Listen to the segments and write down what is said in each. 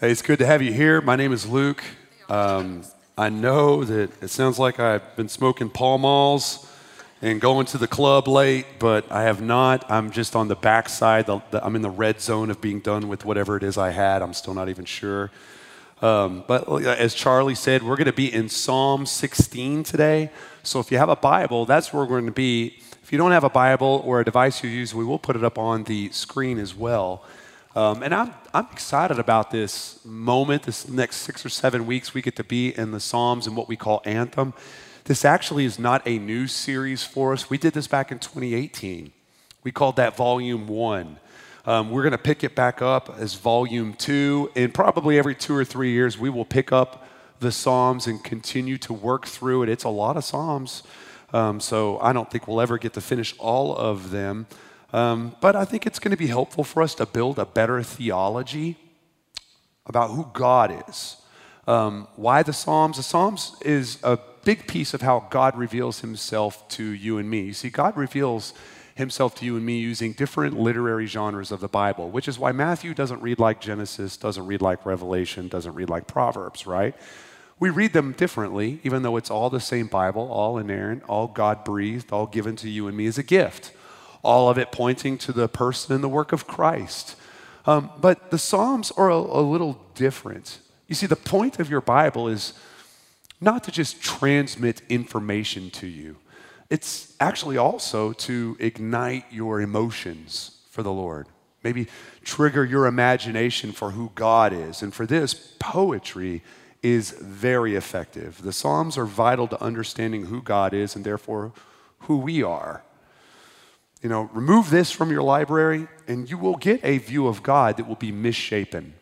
Hey, it's good to have you here. My name is Luke. Um, I know that it sounds like I've been smoking Pall Malls and going to the club late, but I have not. I'm just on the backside. The, the, I'm in the red zone of being done with whatever it is I had. I'm still not even sure. Um, but as Charlie said, we're going to be in Psalm 16 today. So if you have a Bible, that's where we're going to be. If you don't have a Bible or a device you use, we will put it up on the screen as well. Um, and I'm, I'm excited about this moment, this next six or seven weeks we get to be in the Psalms and what we call Anthem. This actually is not a new series for us. We did this back in 2018. We called that Volume 1. Um, we're going to pick it back up as Volume 2, and probably every two or three years we will pick up the Psalms and continue to work through it. It's a lot of Psalms, um, so I don't think we'll ever get to finish all of them. Um, but I think it's going to be helpful for us to build a better theology about who God is. Um, why the Psalms? The Psalms is a big piece of how God reveals himself to you and me. You see, God reveals himself to you and me using different literary genres of the Bible, which is why Matthew doesn't read like Genesis, doesn't read like Revelation, doesn't read like Proverbs, right? We read them differently, even though it's all the same Bible, all inerrant, all God breathed, all given to you and me as a gift all of it pointing to the person and the work of Christ. Um, but the Psalms are a, a little different. You see, the point of your Bible is not to just transmit information to you, it's actually also to ignite your emotions for the Lord. Maybe trigger your imagination for who God is. And for this, poetry is very effective. The Psalms are vital to understanding who God is and therefore who we are. You know, remove this from your library, and you will get a view of God that will be misshapen.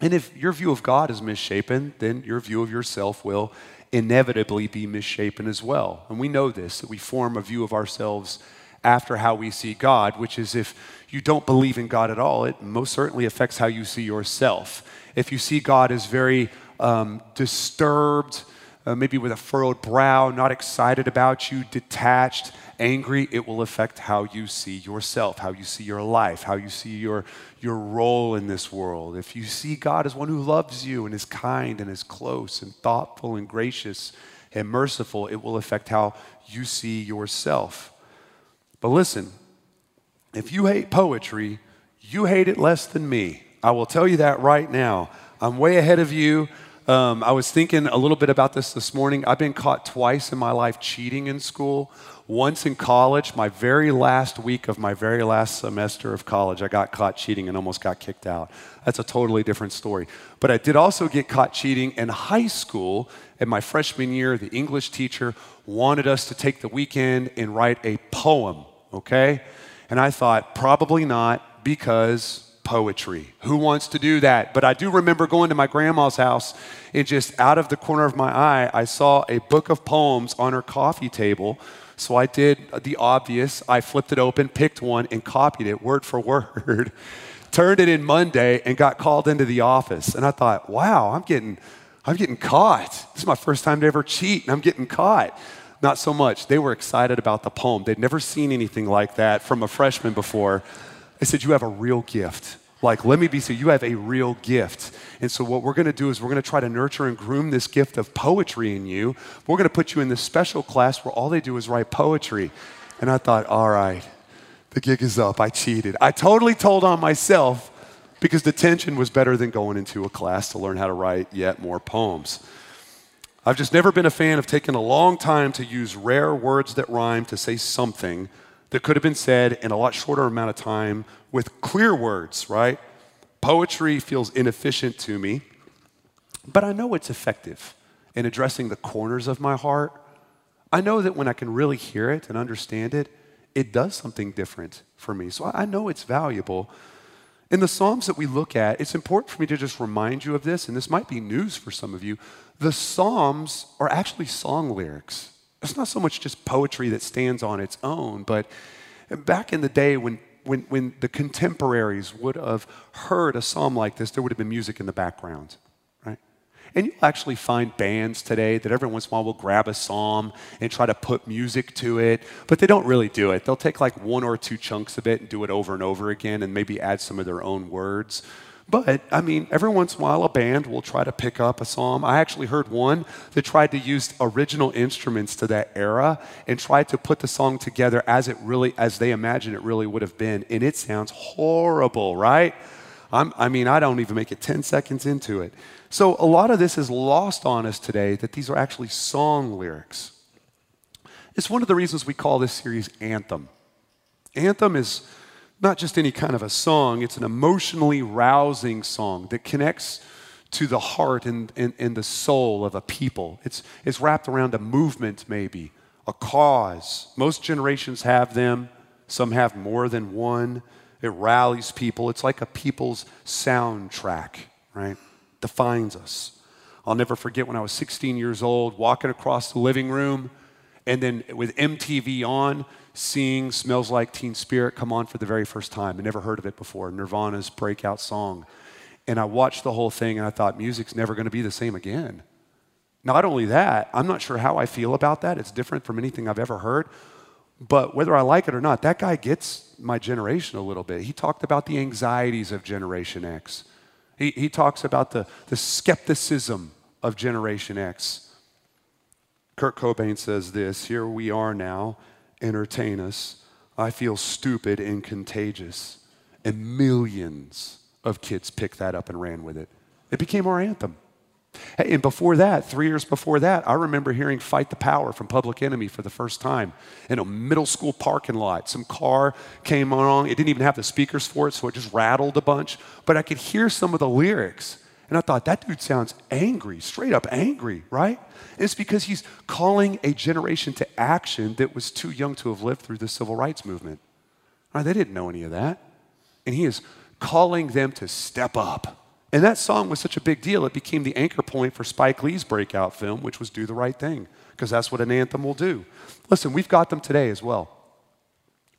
And if your view of God is misshapen, then your view of yourself will inevitably be misshapen as well. And we know this, that we form a view of ourselves after how we see God, which is if you don't believe in God at all, it most certainly affects how you see yourself. If you see God as very um, disturbed, uh, maybe with a furrowed brow, not excited about you, detached, angry, it will affect how you see yourself, how you see your life, how you see your, your role in this world. If you see God as one who loves you and is kind and is close and thoughtful and gracious and merciful, it will affect how you see yourself. But listen, if you hate poetry, you hate it less than me. I will tell you that right now. I'm way ahead of you. Um, I was thinking a little bit about this this morning. I've been caught twice in my life cheating in school. Once in college, my very last week of my very last semester of college, I got caught cheating and almost got kicked out. That's a totally different story. But I did also get caught cheating in high school. In my freshman year, the English teacher wanted us to take the weekend and write a poem, okay? And I thought, probably not, because poetry. Who wants to do that? But I do remember going to my grandma's house and just out of the corner of my eye, I saw a book of poems on her coffee table. So I did the obvious. I flipped it open, picked one, and copied it word for word. Turned it in Monday and got called into the office. And I thought, wow, I'm getting, I'm getting caught. This is my first time to ever cheat, and I'm getting caught. Not so much. They were excited about the poem. They'd never seen anything like that from a freshman before. I said, You have a real gift. Like, let me be so you have a real gift. And so, what we're going to do is we're going to try to nurture and groom this gift of poetry in you. We're going to put you in this special class where all they do is write poetry. And I thought, all right, the gig is up. I cheated. I totally told on myself because detention was better than going into a class to learn how to write yet more poems. I've just never been a fan of taking a long time to use rare words that rhyme to say something that could have been said in a lot shorter amount of time with clear words, right? Poetry feels inefficient to me, but I know it's effective in addressing the corners of my heart. I know that when I can really hear it and understand it, it does something different for me. So I know it's valuable. In the Psalms that we look at, it's important for me to just remind you of this, and this might be news for some of you. The Psalms are actually song lyrics. It's not so much just poetry that stands on its own, but back in the day when, when, when the contemporaries would have heard a psalm like this, there would have been music in the background, right? And you'll actually find bands today that every once in a while will grab a psalm and try to put music to it, but they don't really do it. They'll take like one or two chunks of it and do it over and over again and maybe add some of their own words. But, I mean, every once in a while a band will try to pick up a psalm. I actually heard one that tried to use original instruments to that era and tried to put the song together as it really, as they imagined it really would have been. And it sounds horrible, right? I'm, i mean, I don't even make it 10 seconds into it. So a lot of this is lost on us today that these are actually song lyrics. It's one of the reasons we call this series Anthem. Anthem is not just any kind of a song, it's an emotionally rousing song that connects to the heart and, and, and, the soul of a people. It's, it's wrapped around a movement, maybe, a cause. Most generations have them, some have more than one. It rallies people. It's like a people's soundtrack, right? Defines us. I'll never forget when I was 16 years old, walking across the living room, and then with MTV on, seeing Smells Like Teen Spirit come on for the very first time. I never heard of it before, Nirvana's breakout song. And I watched the whole thing and I thought, music's never going to be the same again. Not only that, I'm not sure how I feel about that. It's different from anything I've ever heard. But whether I like it or not, that guy gets my generation a little bit. He talked about the anxieties of Generation X, he, he talks about the, the skepticism of Generation X. Kurt Cobain says this Here we are now entertain us. I feel stupid and contagious. And millions of kids picked that up and ran with it. It became our anthem. Hey, and before that, three years before that, I remember hearing Fight the Power from Public Enemy for the first time in a middle school parking lot. Some car came along. It didn't even have the speakers for it, so it just rattled a bunch. But I could hear some of the lyrics. And I thought, that dude sounds angry, straight up angry, right? And it's because he's calling a generation to action that was too young to have lived through the civil rights movement. Right, they didn't know any of that. And he is calling them to step up. And that song was such a big deal, it became the anchor point for Spike Lee's breakout film, which was Do the Right Thing, because that's what an anthem will do. Listen, we've got them today as well.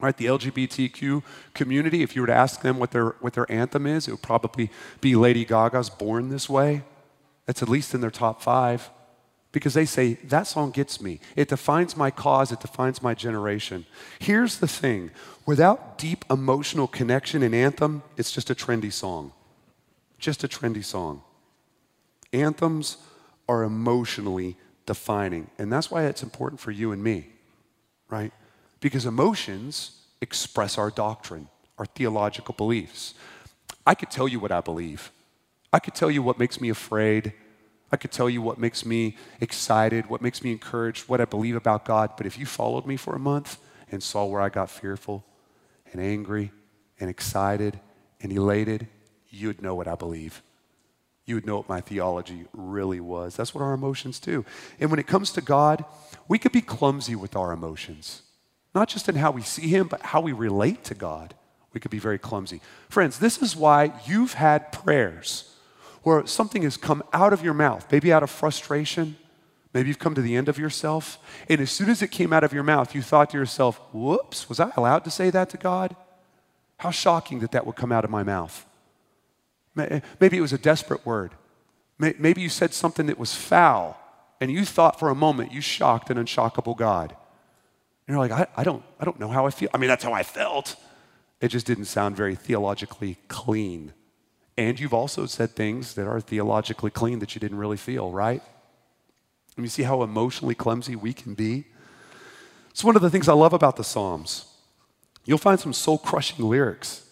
Right, the LGBTQ community, if you were to ask them what their, what their anthem is, it would probably be Lady Gaga's Born This Way. That's at least in their top five because they say, that song gets me. It defines my cause, it defines my generation. Here's the thing without deep emotional connection in anthem, it's just a trendy song. Just a trendy song. Anthems are emotionally defining, and that's why it's important for you and me, right? Because emotions express our doctrine, our theological beliefs. I could tell you what I believe. I could tell you what makes me afraid. I could tell you what makes me excited, what makes me encouraged, what I believe about God. But if you followed me for a month and saw where I got fearful and angry and excited and elated, you'd know what I believe. You would know what my theology really was. That's what our emotions do. And when it comes to God, we could be clumsy with our emotions not just in how we see Him, but how we relate to God. We could be very clumsy. Friends, this is why you've had prayers where something has come out of your mouth, maybe out of frustration. Maybe you've come to the end of yourself. And as soon as it came out of your mouth, you thought to yourself, whoops, was I allowed to say that to God? How shocking that that would come out of my mouth. Eh, maybe it was a desperate word. Maybe you said something that was foul, and you thought for a moment you shocked an unshockable God. You're like, I, I, don't, I don't know how I feel. I mean, that's how I felt. It just didn't sound very theologically clean. And you've also said things that are theologically clean that you didn't really feel, right? And you see how emotionally clumsy we can be? It's one of the things I love about the Psalms. You'll find some soul crushing lyrics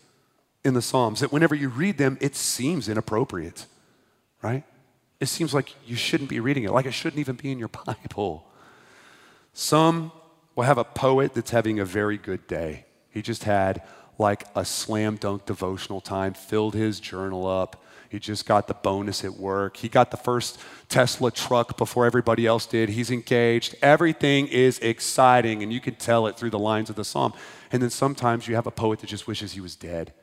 in the Psalms that whenever you read them, it seems inappropriate, right? It seems like you shouldn't be reading it, like it shouldn't even be in your Bible. Some We'll have a poet that's having a very good day. He just had like a slam dunk devotional time, filled his journal up. He just got the bonus at work. He got the first Tesla truck before everybody else did. He's engaged. Everything is exciting, and you can tell it through the lines of the psalm. And then sometimes you have a poet that just wishes he was dead.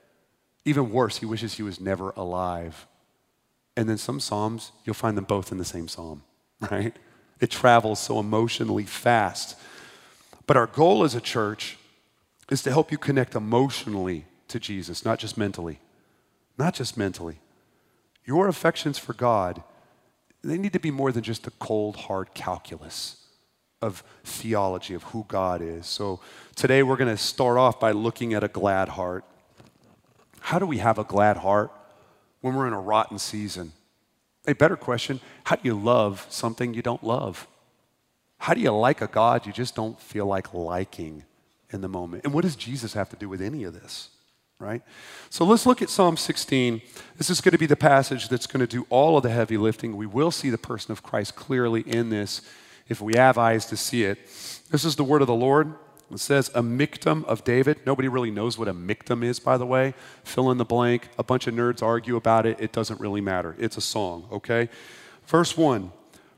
Even worse, he wishes he was never alive. And then some psalms, you'll find them both in the same psalm, right? It travels so emotionally fast. But our goal as a church is to help you connect emotionally to Jesus, not just mentally. Not just mentally. Your affections for God, they need to be more than just the cold, hard calculus of theology of who God is. So today we're going to start off by looking at a glad heart. How do we have a glad heart? when we're in a rotten season? A better question how do you love something you don't love? How do you like a God you just don't feel like liking in the moment? And what does Jesus have to do with any of this? Right? So let's look at Psalm 16. This is going to be the passage that's going to do all of the heavy lifting. We will see the person of Christ clearly in this if we have eyes to see it. This is the word of the Lord. It says a miktam of David. Nobody really knows what a miktam is, by the way. Fill in the blank. A bunch of nerds argue about it. It doesn't really matter. It's a song, okay? Verse 1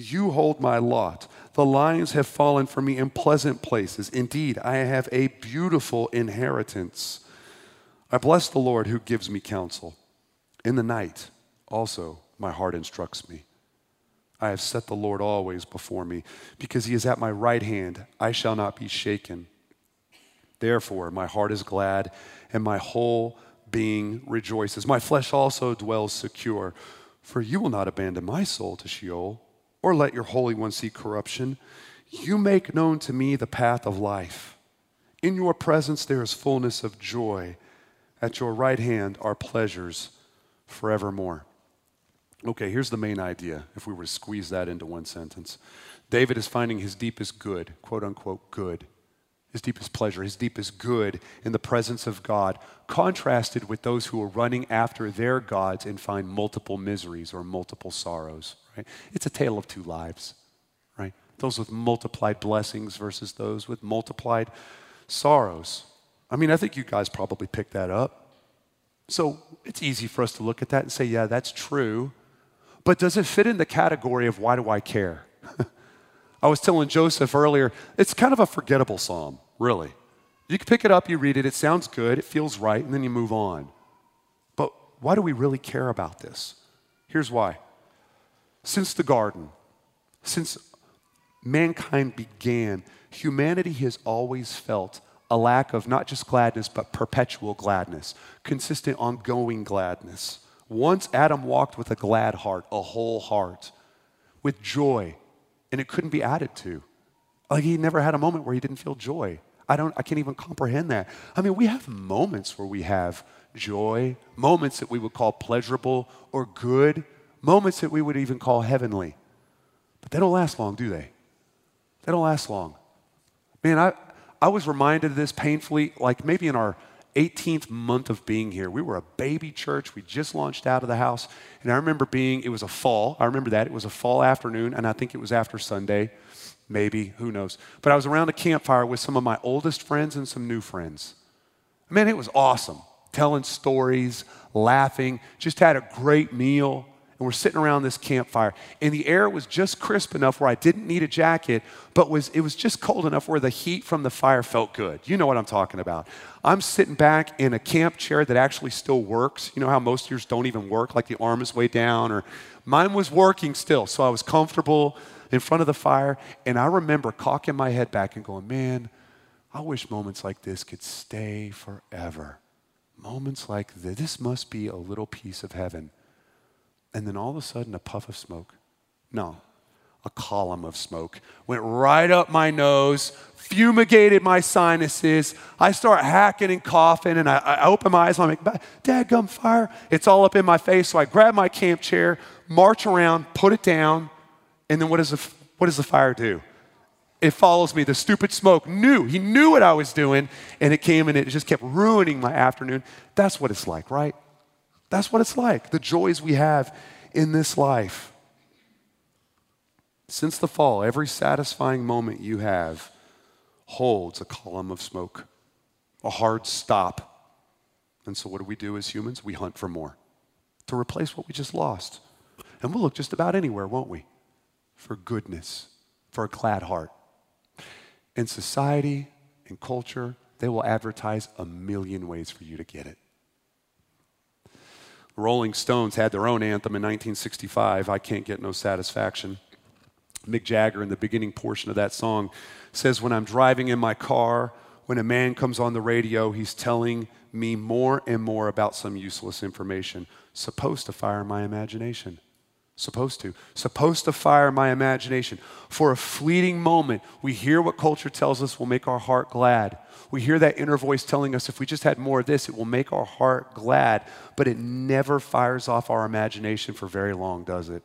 You hold my lot. The lions have fallen for me in pleasant places. Indeed, I have a beautiful inheritance. I bless the Lord who gives me counsel. In the night, also, my heart instructs me. I have set the Lord always before me. Because he is at my right hand, I shall not be shaken. Therefore, my heart is glad and my whole being rejoices. My flesh also dwells secure, for you will not abandon my soul to Sheol or let your Holy One see corruption. You make known to me the path of life. In your presence there is fullness of joy. At your right hand are pleasures forevermore. Okay, here's the main idea if we were to squeeze that into one sentence. David is finding his deepest good, quote unquote, good, his deepest pleasure, his deepest good in the presence of God, contrasted with those who are running after their gods and find multiple miseries or multiple sorrows. Right? It's a tale of two lives, right? Those with multiplied blessings versus those with multiplied sorrows. I mean, I think you guys probably picked that up. So it's easy for us to look at that and say, yeah, that's true. But does it fit in the category of why do I care? I was telling Joseph earlier, it's kind of a forgettable psalm, really. You can pick it up, you read it, it sounds good, it feels right, and then you move on. But why do we really care about this? Here's why. Since the garden, since mankind began, humanity has always felt a lack of not just gladness, but perpetual gladness, consistent, ongoing gladness. Once Adam walked with a glad heart, a whole heart, with joy, and it couldn't be added to. Like he never had a moment where he didn't feel joy. I don't I can't even comprehend that. I mean, we have moments where we have joy, moments that we would call pleasurable or good, moments that we would even call heavenly. But they don't last long, do they? They don't last long. Man, I I was reminded of this painfully, like maybe in our 18th month of being here. We were a baby church. We just launched out of the house. And I remember being, it was a fall. I remember that. It was a fall afternoon, and I think it was after Sunday, maybe, who knows. But I was around a campfire with some of my oldest friends and some new friends. Man, it was awesome. Telling stories, laughing, just had a great meal and we're sitting around this campfire and the air was just crisp enough where i didn't need a jacket but was it was just cold enough where the heat from the fire felt good you know what i'm talking about i'm sitting back in a camp chair that actually still works you know how most of yours don't even work like the arm is way down or mine was working still so i was comfortable in front of the fire and i remember cocking my head back and going man i wish moments like this could stay forever moments like this, this must be a little piece of heaven and then all of a sudden, a puff of smoke. No, a column of smoke went right up my nose, fumigated my sinuses. I start hacking and coughing, and I, I open my eyes. And I'm like, "Dadgum fire!" It's all up in my face. So I grab my camp chair, march around, put it down, and then what does the what does the fire do? It follows me. The stupid smoke knew. He knew what I was doing, and it came and it just kept ruining my afternoon. That's what it's like, right? That's what it's like, the joys we have in this life. Since the fall, every satisfying moment you have holds a column of smoke, a hard stop. And so, what do we do as humans? We hunt for more to replace what we just lost. And we'll look just about anywhere, won't we? For goodness, for a glad heart. In society and culture, they will advertise a million ways for you to get it. Rolling Stones had their own anthem in 1965, I Can't Get No Satisfaction. Mick Jagger, in the beginning portion of that song, says, When I'm driving in my car, when a man comes on the radio, he's telling me more and more about some useless information, supposed to fire my imagination. Supposed to. Supposed to fire my imagination. For a fleeting moment, we hear what culture tells us will make our heart glad. We hear that inner voice telling us if we just had more of this, it will make our heart glad. But it never fires off our imagination for very long, does it?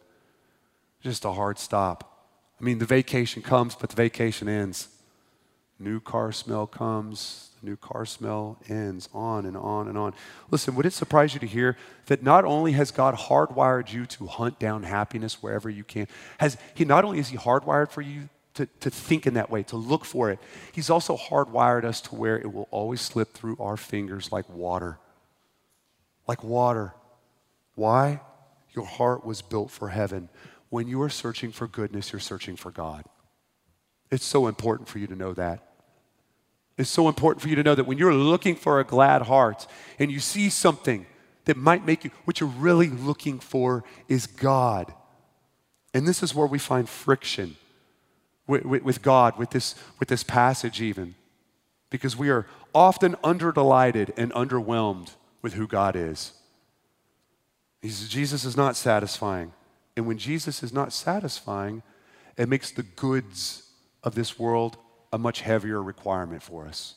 Just a hard stop. I mean, the vacation comes, but the vacation ends. New car smell comes, new car smell ends, on and on and on. Listen, would it surprise you to hear that not only has God hardwired you to hunt down happiness wherever you can, has He not only is He hardwired for you to, to think in that way, to look for it, He's also hardwired us to where it will always slip through our fingers like water. Like water. Why? Your heart was built for heaven. When you are searching for goodness, you're searching for God. It's so important for you to know that. It's so important for you to know that when you're looking for a glad heart and you see something that might make you, what you're really looking for is God. And this is where we find friction with, with, with God, with this, with this passage, even. Because we are often underdelighted and underwhelmed with who God is. Says, Jesus is not satisfying. And when Jesus is not satisfying, it makes the goods of this world a much heavier requirement for us.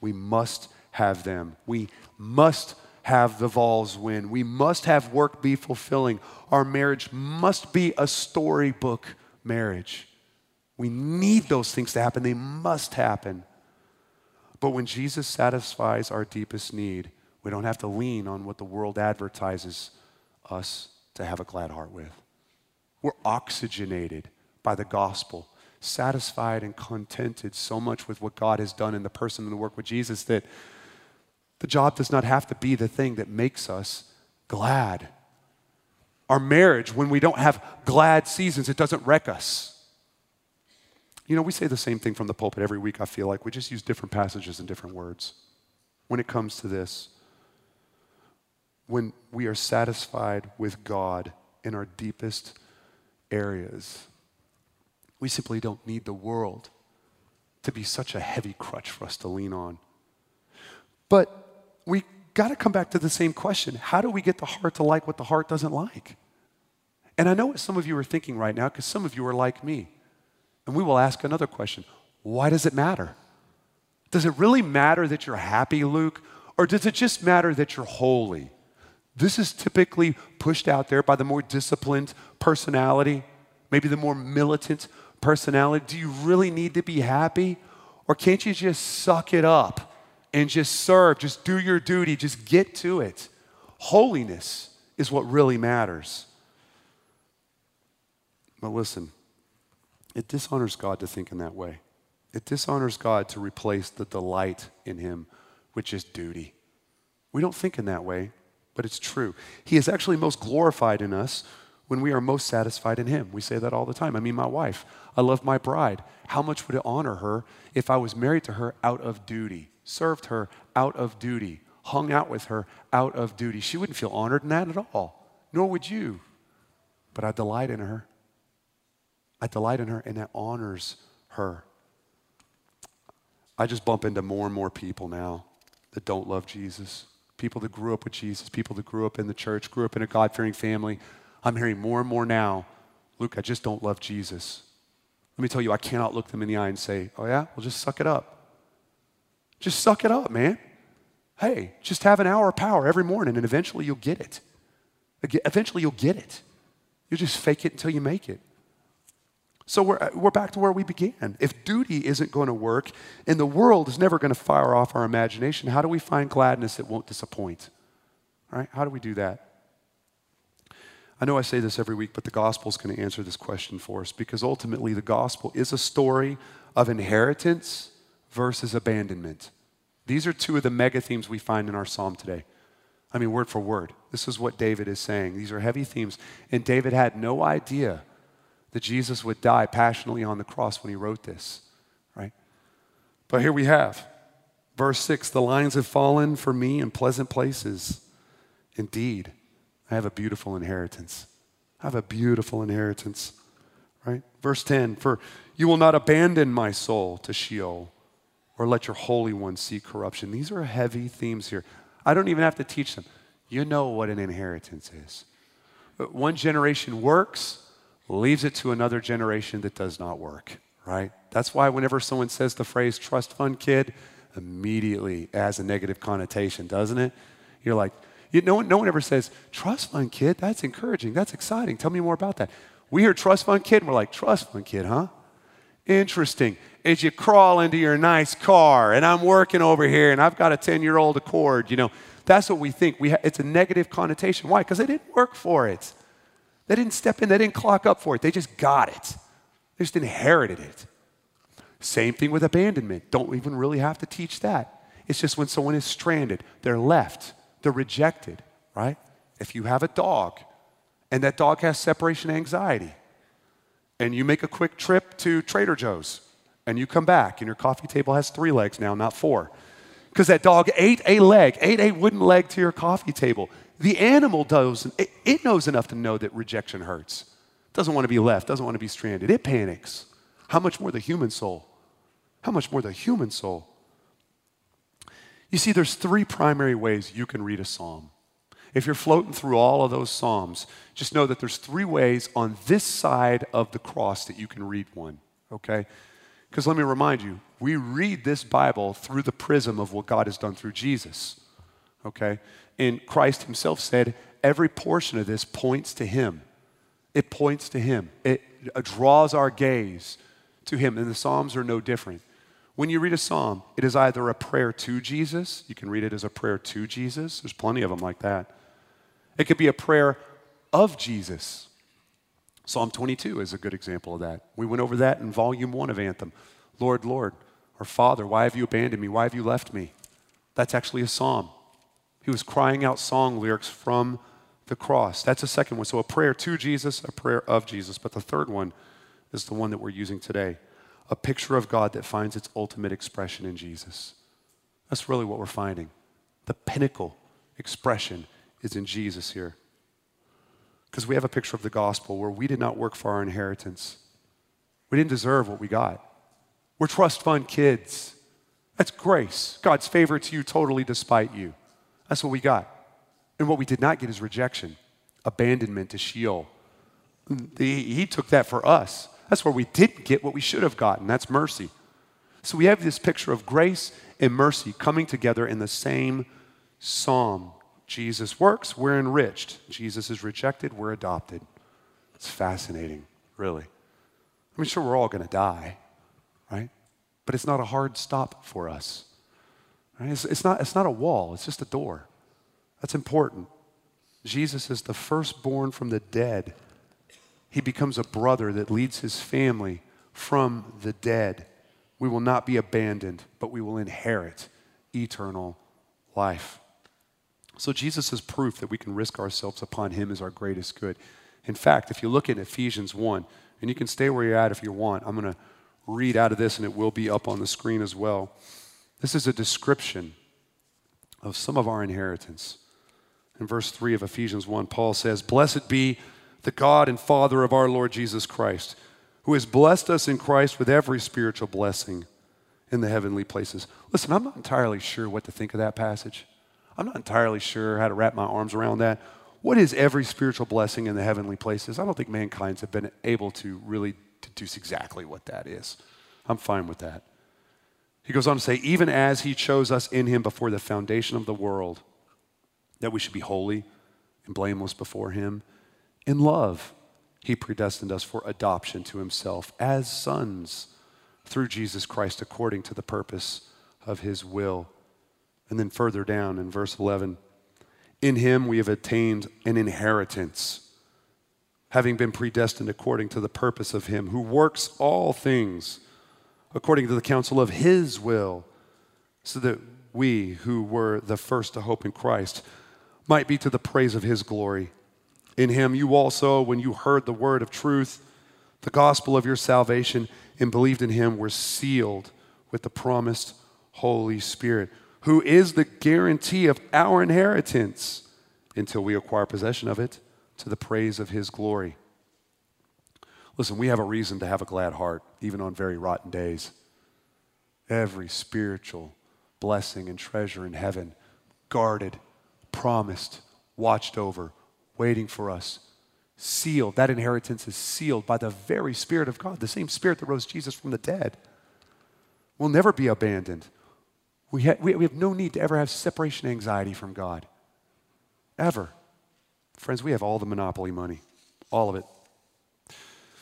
We must have them. We must have the Vols win. We must have work be fulfilling. Our marriage must be a storybook marriage. We need those things to happen, they must happen. But when Jesus satisfies our deepest need, we don't have to lean on what the world advertises us to have a glad heart with. We're oxygenated by the gospel satisfied and contented so much with what God has done in the person and the work with Jesus that the job does not have to be the thing that makes us glad. Our marriage, when we don't have glad seasons, it doesn't wreck us. You know, we say the same thing from the pulpit every week, I feel like. We just use different passages and different words. When it comes to this, when we are satisfied with God in our deepest areas, we simply don't need the world to be such a heavy crutch for us to lean on. But we got to come back to the same question how do we get the heart to like what the heart doesn't like? And I know what some of you are thinking right now because some of you are like me. And we will ask another question why does it matter? Does it really matter that you're happy, Luke? Or does it just matter that you're holy? This is typically pushed out there by the more disciplined personality, maybe the more militant personality? Do you really need to be happy? Or can't you just suck it up and just serve? Just do your duty, just get to it. Holiness is what really matters. But listen, it dishonors God to think in that way. It dishonors God to replace the delight in Him, which is duty. We don't think in that way, but it's true. He is actually most glorified in us when we are most satisfied in Him. We say that all the time. I mean, my wife, I love my bride. How much would it honor her if I was married to her out of duty, served her out of duty, hung out with her out of duty? She wouldn't feel honored in that at all, nor would you. But I delight in her. I delight in her, and that honors her. I just bump into more and more people now that don't love Jesus. People that grew up with Jesus, people that grew up in the church, grew up in a God fearing family, I'm hearing more and more now, Luke, I just don't love Jesus. Let me tell you, I cannot look them in the eye and say, oh yeah, well, just suck it up. Just suck it up, man. Hey, just have an hour of power every morning and eventually you'll get it. Eventually you'll get it. You'll just fake it until you make it. So we're, uh, we're back to where we began. If duty isn't going to work and the world is never going to fire off our imagination, how do we find gladness that won't disappoint? Right? How do we do that? I know I say this every week, but the gospel is going to answer this question for us because ultimately the gospel is a story of inheritance versus abandonment. These are two of the mega themes we find in our psalm today. I mean, word for word. This is what David is saying. These are heavy themes. And David had no idea that Jesus would die passionately on the cross when he wrote this, right? But here we have verse 6 the lines have fallen for me in pleasant places. Indeed, I have a beautiful inheritance. I have a beautiful inheritance, right? Verse 10 For you will not abandon my soul to Sheol or let your Holy One see corruption. These are heavy themes here. I don't even have to teach them. You know what an inheritance is. One generation works, leaves it to another generation that does not work, right? That's why whenever someone says the phrase trust fund kid, immediately has a negative connotation, doesn't it? You're like, you, no, one, no one ever says, trust fund kid, that's encouraging, that's exciting. Tell me more about that. We hear trust fund kid, and we're like, trust fund kid, huh? Interesting. As you crawl into your nice car, and I'm working over here, and I've got a 10 year old Accord, you know, that's what we think. We ha- it's a negative connotation. Why? Because they didn't work for it. They didn't step in, they didn't clock up for it. They just got it, they just inherited it. Same thing with abandonment. Don't even really have to teach that. It's just when someone is stranded, they're left, they're rejected, right? If you have a dog and that dog has separation anxiety, and you make a quick trip to Trader Joe's and you come back and your coffee table has three legs now, not four. Because that dog ate a leg, ate a wooden leg to your coffee table. The animal does, it knows enough to know that rejection hurts. Doesn't want to be left, doesn't want to be stranded. It panics. How much more the human soul? How much more the human soul? You see, there's three primary ways you can read a psalm. If you're floating through all of those Psalms, just know that there's three ways on this side of the cross that you can read one, okay? Because let me remind you, we read this Bible through the prism of what God has done through Jesus, okay? And Christ himself said, every portion of this points to him. It points to him, it draws our gaze to him, and the Psalms are no different. When you read a psalm, it is either a prayer to Jesus, you can read it as a prayer to Jesus, there's plenty of them like that it could be a prayer of Jesus. Psalm 22 is a good example of that. We went over that in volume one of Anthem. Lord, Lord, or Father, why have you abandoned me? Why have you left me? That's actually a psalm. He was crying out song lyrics from the cross. That's a second one. So a prayer to Jesus, a prayer of Jesus. But the third one is the one that we're using today a picture of God that finds its ultimate expression in Jesus. That's really what we're finding. The pinnacle expression is in Jesus here. Because we have a picture of the gospel where we did not work for our inheritance. We didn't deserve what we got. We're trust fund kids. That's grace. God's favor to you totally despite you. That's what we got. And what we did not get is rejection, abandonment to Sheol. He took that for us. That's where we didn't get what we should have gotten. That's mercy. So we have this picture of grace and mercy coming together in the same psalm. Jesus works, we're enriched. Jesus is rejected, we're adopted. It's fascinating, really. I mean, sure, we're all going to die, right? But it's not a hard stop for us. Right? It's, it's, not, it's not a wall, it's just a door. That's important. Jesus is the firstborn from the dead. He becomes a brother that leads his family from the dead. We will not be abandoned, but we will inherit eternal life. So Jesus is proof that we can risk ourselves upon him as our greatest good. In fact, if you look at Ephesians 1, and you can stay where you're at if you want, I'm going to read out of this and it will be up on the screen as well. This is a description of some of our inheritance. In verse 3 of Ephesians 1, Paul says, Blessed be the God and Father of our Lord Jesus Christ, who has blessed us in Christ with every spiritual blessing in the heavenly places. Listen, I'm not entirely sure what to think of that passage. I'm not entirely sure how to wrap my arms around that. What is every spiritual blessing in the heavenly places? I don't think mankind's have been able to really deduce exactly what that is. I'm fine with that. He goes on to say, even as he chose us in him before the foundation of the world, that we should be holy and blameless before him. In love, he predestined us for adoption to himself as sons through Jesus Christ according to the purpose of his will and then further down in verse 11, in him we have attained an inheritance, having been predestined according to the purpose of him who works all things according to the counsel of his will, so that we who were the first to hope in Christ might be to the praise of his glory. In him you also, when you heard the word of truth, the gospel of your salvation, and believed in him, were sealed with the promised Holy Spirit who is the guarantee of our inheritance until we acquire possession of it to the praise of his glory. Listen, we have a reason to have a glad heart, even on very rotten days. Every spiritual blessing and treasure in heaven, guarded, promised, watched over, waiting for us, sealed. That inheritance is sealed by the very Spirit of God, the same Spirit that rose Jesus from the dead. We'll never be abandoned. We, ha- we, have no need to ever have separation anxiety from God. Ever. Friends, we have all the monopoly money, all of it.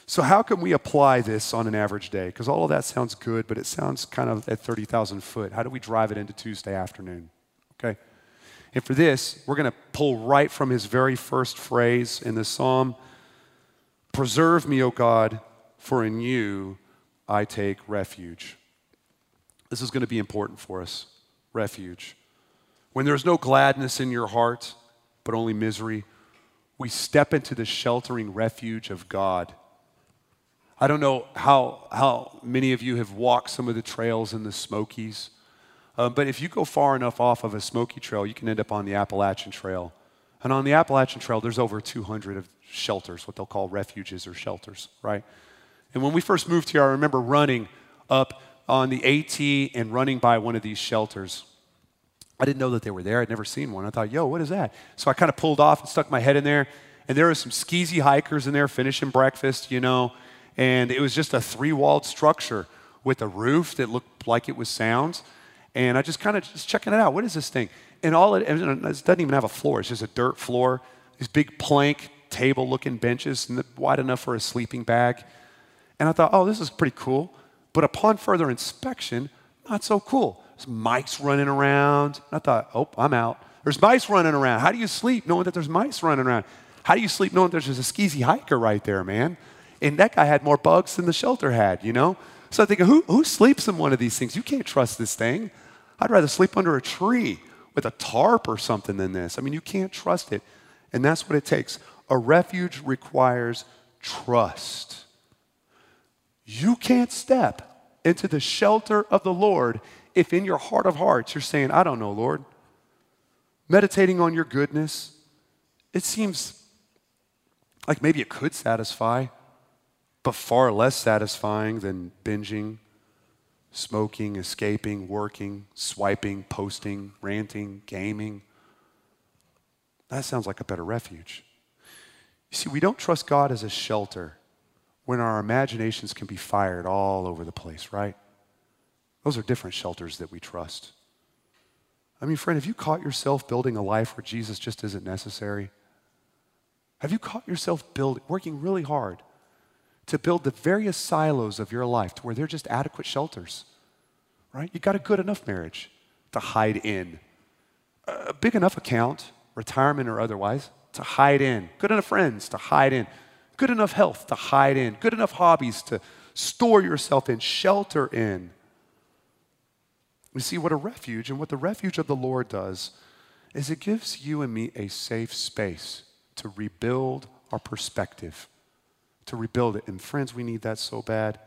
So, how can we apply this on an average day? Because all of that sounds good, but it sounds kind of at 30,000 foot. How do we drive it into Tuesday afternoon? Okay? And for this, we're going to pull right from his very first phrase in the psalm Preserve me, O God, for in you I take refuge. This is going to be important for us refuge. When there's no gladness in your heart, but only misery, we step into the sheltering refuge of God. I don't know how, how many of you have walked some of the trails in the Smokies, um, but if you go far enough off of a Smoky trail, you can end up on the Appalachian Trail. And on the Appalachian Trail, there's over 200 of shelters, what they'll call refuges or shelters, right? And when we first moved here, I remember running up on the AT and running by one of these shelters. I didn't know that they were there. I'd never seen one. I thought, yo, what is that? So I kind of pulled off and stuck my head in there. And there were some skeezy hikers in there finishing breakfast, you know. And it was just a three walled structure with a roof that looked like it was sound. And I just kind of just checking it out. What is this thing? And all it, it doesn't even have a floor. It's just a dirt floor. These big plank table looking benches wide enough for a sleeping bag. And I thought, oh, this is pretty cool. But upon further inspection, not so cool. There's mice running around. I thought, oh, I'm out. There's mice running around. How do you sleep knowing that there's mice running around? How do you sleep knowing there's just a skeezy hiker right there, man? And that guy had more bugs than the shelter had, you know? So I'm thinking, who, who sleeps in one of these things? You can't trust this thing. I'd rather sleep under a tree with a tarp or something than this. I mean, you can't trust it. And that's what it takes. A refuge requires trust. You can't step into the shelter of the Lord if in your heart of hearts you're saying, I don't know, Lord. Meditating on your goodness, it seems like maybe it could satisfy, but far less satisfying than binging, smoking, escaping, working, swiping, posting, ranting, gaming. That sounds like a better refuge. You see, we don't trust God as a shelter when our imaginations can be fired all over the place, right? Those are different shelters that we trust. I mean, friend, have you caught yourself building a life where Jesus just isn't necessary? Have you caught yourself building, working really hard to build the various silos of your life to where they're just adequate shelters? Right? You got a good enough marriage to hide in, a big enough account, retirement or otherwise, to hide in, good enough friends to hide in, good enough health to hide in, good enough hobbies to store yourself in, shelter in. We see what a refuge and what the refuge of the Lord does is it gives you and me a safe space to rebuild our perspective, to rebuild it. And friends, we need that so bad.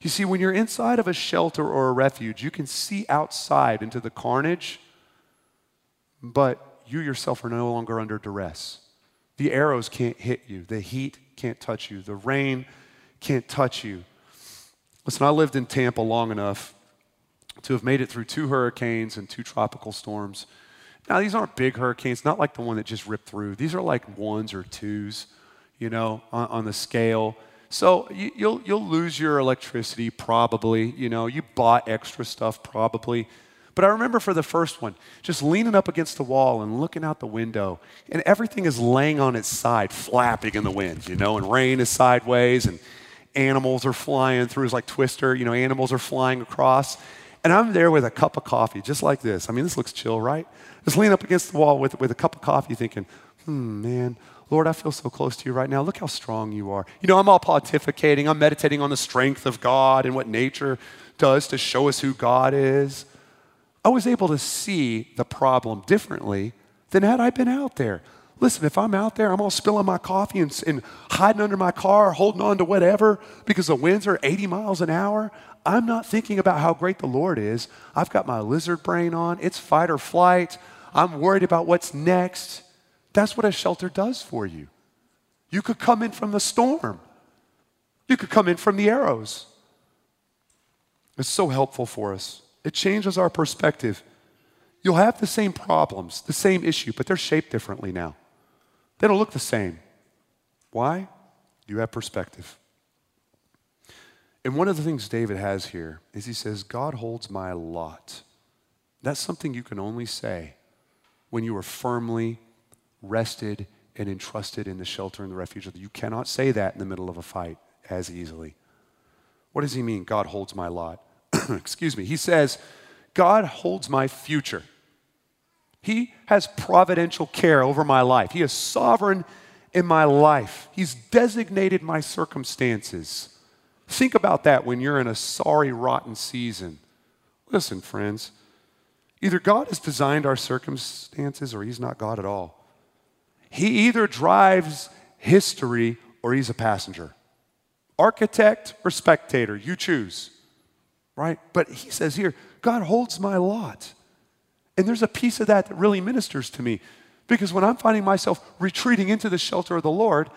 You see, when you're inside of a shelter or a refuge, you can see outside into the carnage, but you yourself are no longer under duress. The arrows can't hit you, the heat can't touch you. The rain can't touch you. Listen, I lived in Tampa long enough to have made it through two hurricanes and two tropical storms. Now, these aren't big hurricanes, not like the one that just ripped through. These are like ones or twos, you know, on, on the scale. So you, you'll, you'll lose your electricity probably, you know, you bought extra stuff probably. But I remember for the first one, just leaning up against the wall and looking out the window, and everything is laying on its side, flapping in the wind, you know, and rain is sideways, and animals are flying through. It's like Twister, you know, animals are flying across. And I'm there with a cup of coffee, just like this. I mean, this looks chill, right? Just leaning up against the wall with, with a cup of coffee, thinking, hmm, man, Lord, I feel so close to you right now. Look how strong you are. You know, I'm all pontificating, I'm meditating on the strength of God and what nature does to show us who God is. I was able to see the problem differently than had I been out there. Listen, if I'm out there, I'm all spilling my coffee and, and, hiding under my car, holding on to whatever because the winds are 80 miles an hour. I'm not thinking about how great the Lord is. I've got my lizard brain on. It's fight or flight. I'm worried about what's next. That's what a shelter does for you. You could come in from the storm, you could come in from the arrows. It's so helpful for us. It changes our perspective. You'll have the same problems, the same issue, but they're shaped differently now. They don't look the same. Why? You have perspective. And one of the things David has here is he says, God holds my lot. That's something you can only say when you are firmly rested and entrusted in the shelter and the refuge. You cannot say that in the middle of a fight as easily. What does he mean, God holds my lot? Excuse me. He says, God holds my future. He has providential care over my life. He is sovereign in my life. He's designated my circumstances. Think about that when you're in a sorry, rotten season. Listen, friends, either God has designed our circumstances or He's not God at all. He either drives history or He's a passenger. Architect or spectator, you choose, right? But He says here, God holds my lot. And there's a piece of that that really ministers to me. Because when I'm finding myself retreating into the shelter of the Lord,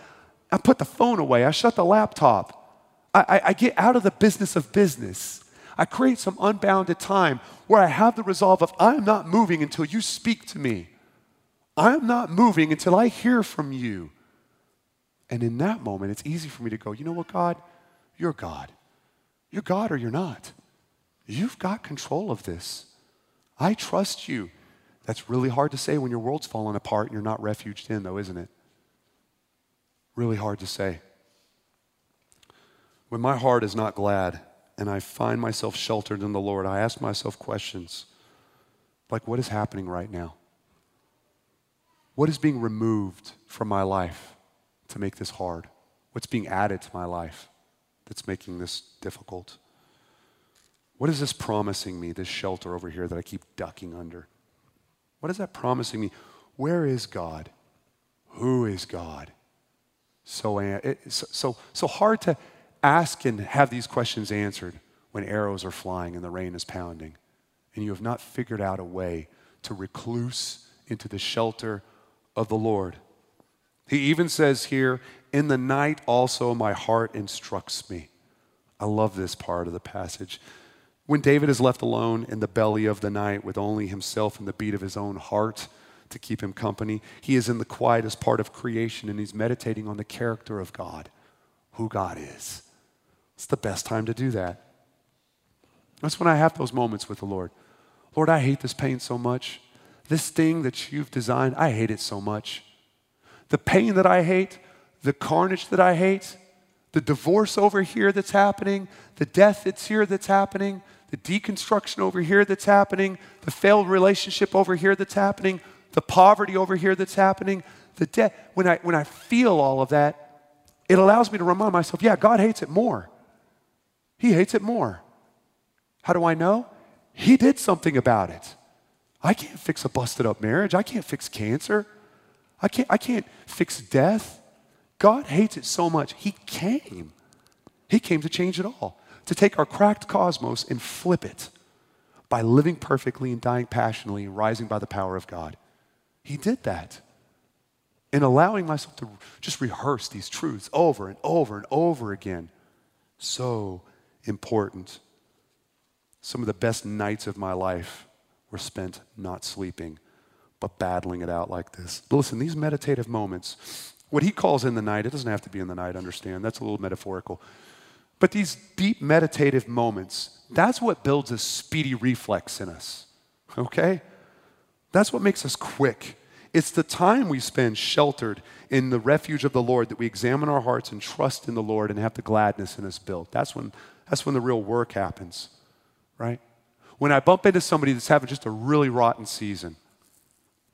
I put the phone away, I shut the laptop, I, I, I get out of the business of business. I create some unbounded time where I have the resolve of I'm not moving until you speak to me. I'm not moving until I hear from you. And in that moment, it's easy for me to go, you know what, God? You're God. You're God or you're not. You've got control of this. I trust you. That's really hard to say when your world's falling apart and you're not refuged in, though, isn't it? Really hard to say. When my heart is not glad and I find myself sheltered in the Lord, I ask myself questions like, what is happening right now? What is being removed from my life to make this hard? What's being added to my life that's making this difficult? What is this promising me, this shelter over here that I keep ducking under? What is that promising me? Where is God? Who is God? So, so, so hard to ask and have these questions answered when arrows are flying and the rain is pounding, and you have not figured out a way to recluse into the shelter of the Lord. He even says here, In the night also my heart instructs me. I love this part of the passage. When David is left alone in the belly of the night with only himself and the beat of his own heart to keep him company, he is in the quietest part of creation and he's meditating on the character of God, who God is. It's the best time to do that. That's when I have those moments with the Lord. Lord, I hate this pain so much. This thing that you've designed, I hate it so much. The pain that I hate, the carnage that I hate, the divorce over here that's happening, the death that's here that's happening, the deconstruction over here that's happening, the failed relationship over here that's happening, the poverty over here that's happening, the debt. When I, when I feel all of that, it allows me to remind myself, yeah, God hates it more. He hates it more. How do I know? He did something about it. I can't fix a busted up marriage. I can't fix cancer. I can't, I can't fix death. God hates it so much. He came. He came to change it all, to take our cracked cosmos and flip it by living perfectly and dying passionately and rising by the power of God. He did that. And allowing myself to just rehearse these truths over and over and over again. So important. Some of the best nights of my life were spent not sleeping, but battling it out like this. But listen, these meditative moments, what he calls in the night, it doesn't have to be in the night, understand? That's a little metaphorical. But these deep meditative moments, that's what builds a speedy reflex in us, okay? That's what makes us quick. It's the time we spend sheltered in the refuge of the Lord that we examine our hearts and trust in the Lord and have the gladness in us built. That's when that's when the real work happens, right? When I bump into somebody that's having just a really rotten season,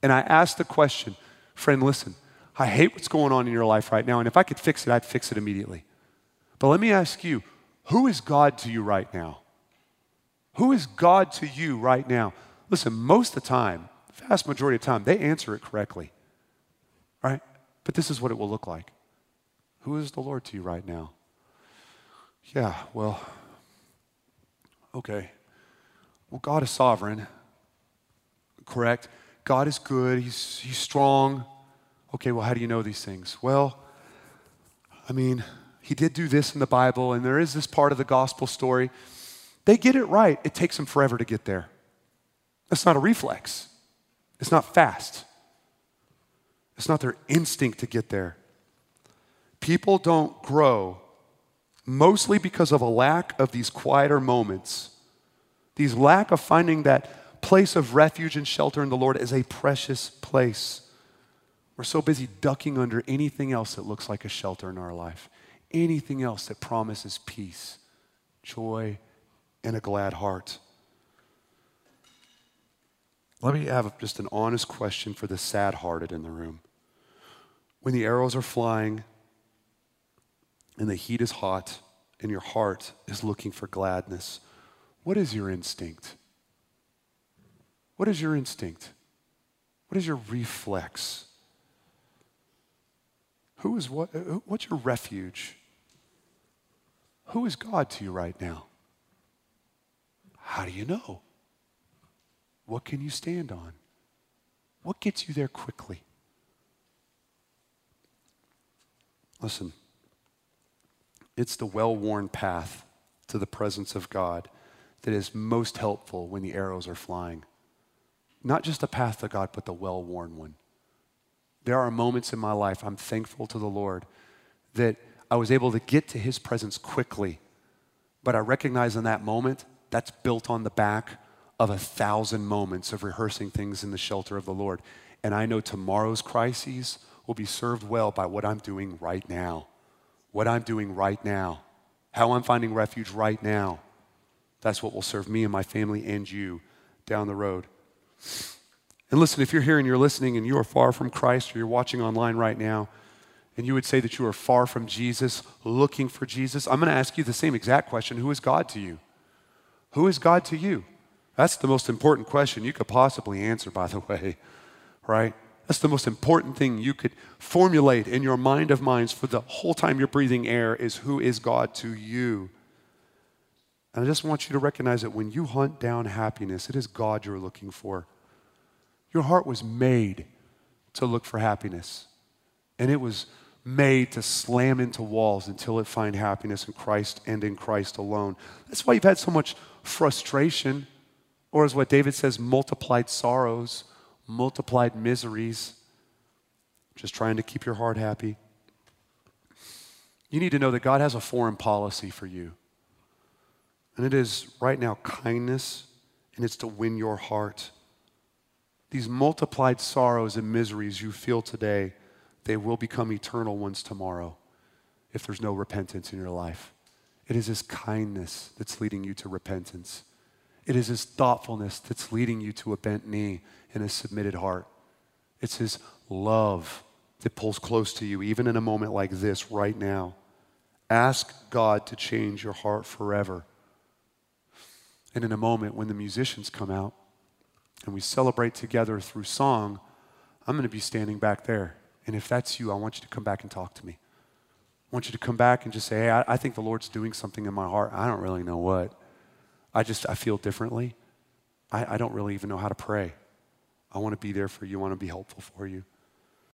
and I ask the question, friend, listen, I hate what's going on in your life right now, and if I could fix it, I'd fix it immediately. But let me ask you, who is God to you right now? Who is God to you right now? Listen, most of the time, vast majority of the time, they answer it correctly, right? But this is what it will look like. Who is the Lord to you right now? Yeah, well, okay. Well, God is sovereign, correct? God is good, He's, he's strong. Okay, well, how do you know these things? Well, I mean, he did do this in the Bible, and there is this part of the gospel story. They get it right. It takes them forever to get there. That's not a reflex, it's not fast, it's not their instinct to get there. People don't grow mostly because of a lack of these quieter moments, these lack of finding that place of refuge and shelter in the Lord is a precious place. We're so busy ducking under anything else that looks like a shelter in our life, anything else that promises peace, joy, and a glad heart. Let me have just an honest question for the sad hearted in the room. When the arrows are flying and the heat is hot and your heart is looking for gladness, what is your instinct? What is your instinct? What is your reflex? Who is what? Uh, what's your refuge? Who is God to you right now? How do you know? What can you stand on? What gets you there quickly? Listen, it's the well worn path to the presence of God that is most helpful when the arrows are flying. Not just the path to God, but the well worn one. There are moments in my life I'm thankful to the Lord that I was able to get to His presence quickly, but I recognize in that moment that's built on the back of a thousand moments of rehearsing things in the shelter of the Lord. And I know tomorrow's crises will be served well by what I'm doing right now. What I'm doing right now. How I'm finding refuge right now. That's what will serve me and my family and you down the road. And listen, if you're here and you're listening and you are far from Christ or you're watching online right now, and you would say that you are far from Jesus, looking for Jesus, I'm going to ask you the same exact question Who is God to you? Who is God to you? That's the most important question you could possibly answer, by the way, right? That's the most important thing you could formulate in your mind of minds for the whole time you're breathing air is who is God to you? And I just want you to recognize that when you hunt down happiness, it is God you're looking for. Your heart was made to look for happiness, and it was made to slam into walls until it find happiness in Christ and in Christ alone. That's why you've had so much frustration, or as what David says, multiplied sorrows, multiplied miseries, just trying to keep your heart happy. You need to know that God has a foreign policy for you. And it is right now kindness, and it's to win your heart. These multiplied sorrows and miseries you feel today, they will become eternal ones tomorrow if there's no repentance in your life. It is His kindness that's leading you to repentance. It is His thoughtfulness that's leading you to a bent knee and a submitted heart. It's His love that pulls close to you, even in a moment like this right now. Ask God to change your heart forever. And in a moment when the musicians come out, and we celebrate together through song, I'm going to be standing back there. And if that's you, I want you to come back and talk to me. I want you to come back and just say, hey, I, I think the Lord's doing something in my heart. I don't really know what. I just, I feel differently. I, I don't really even know how to pray. I want to be there for you. I want to be helpful for you.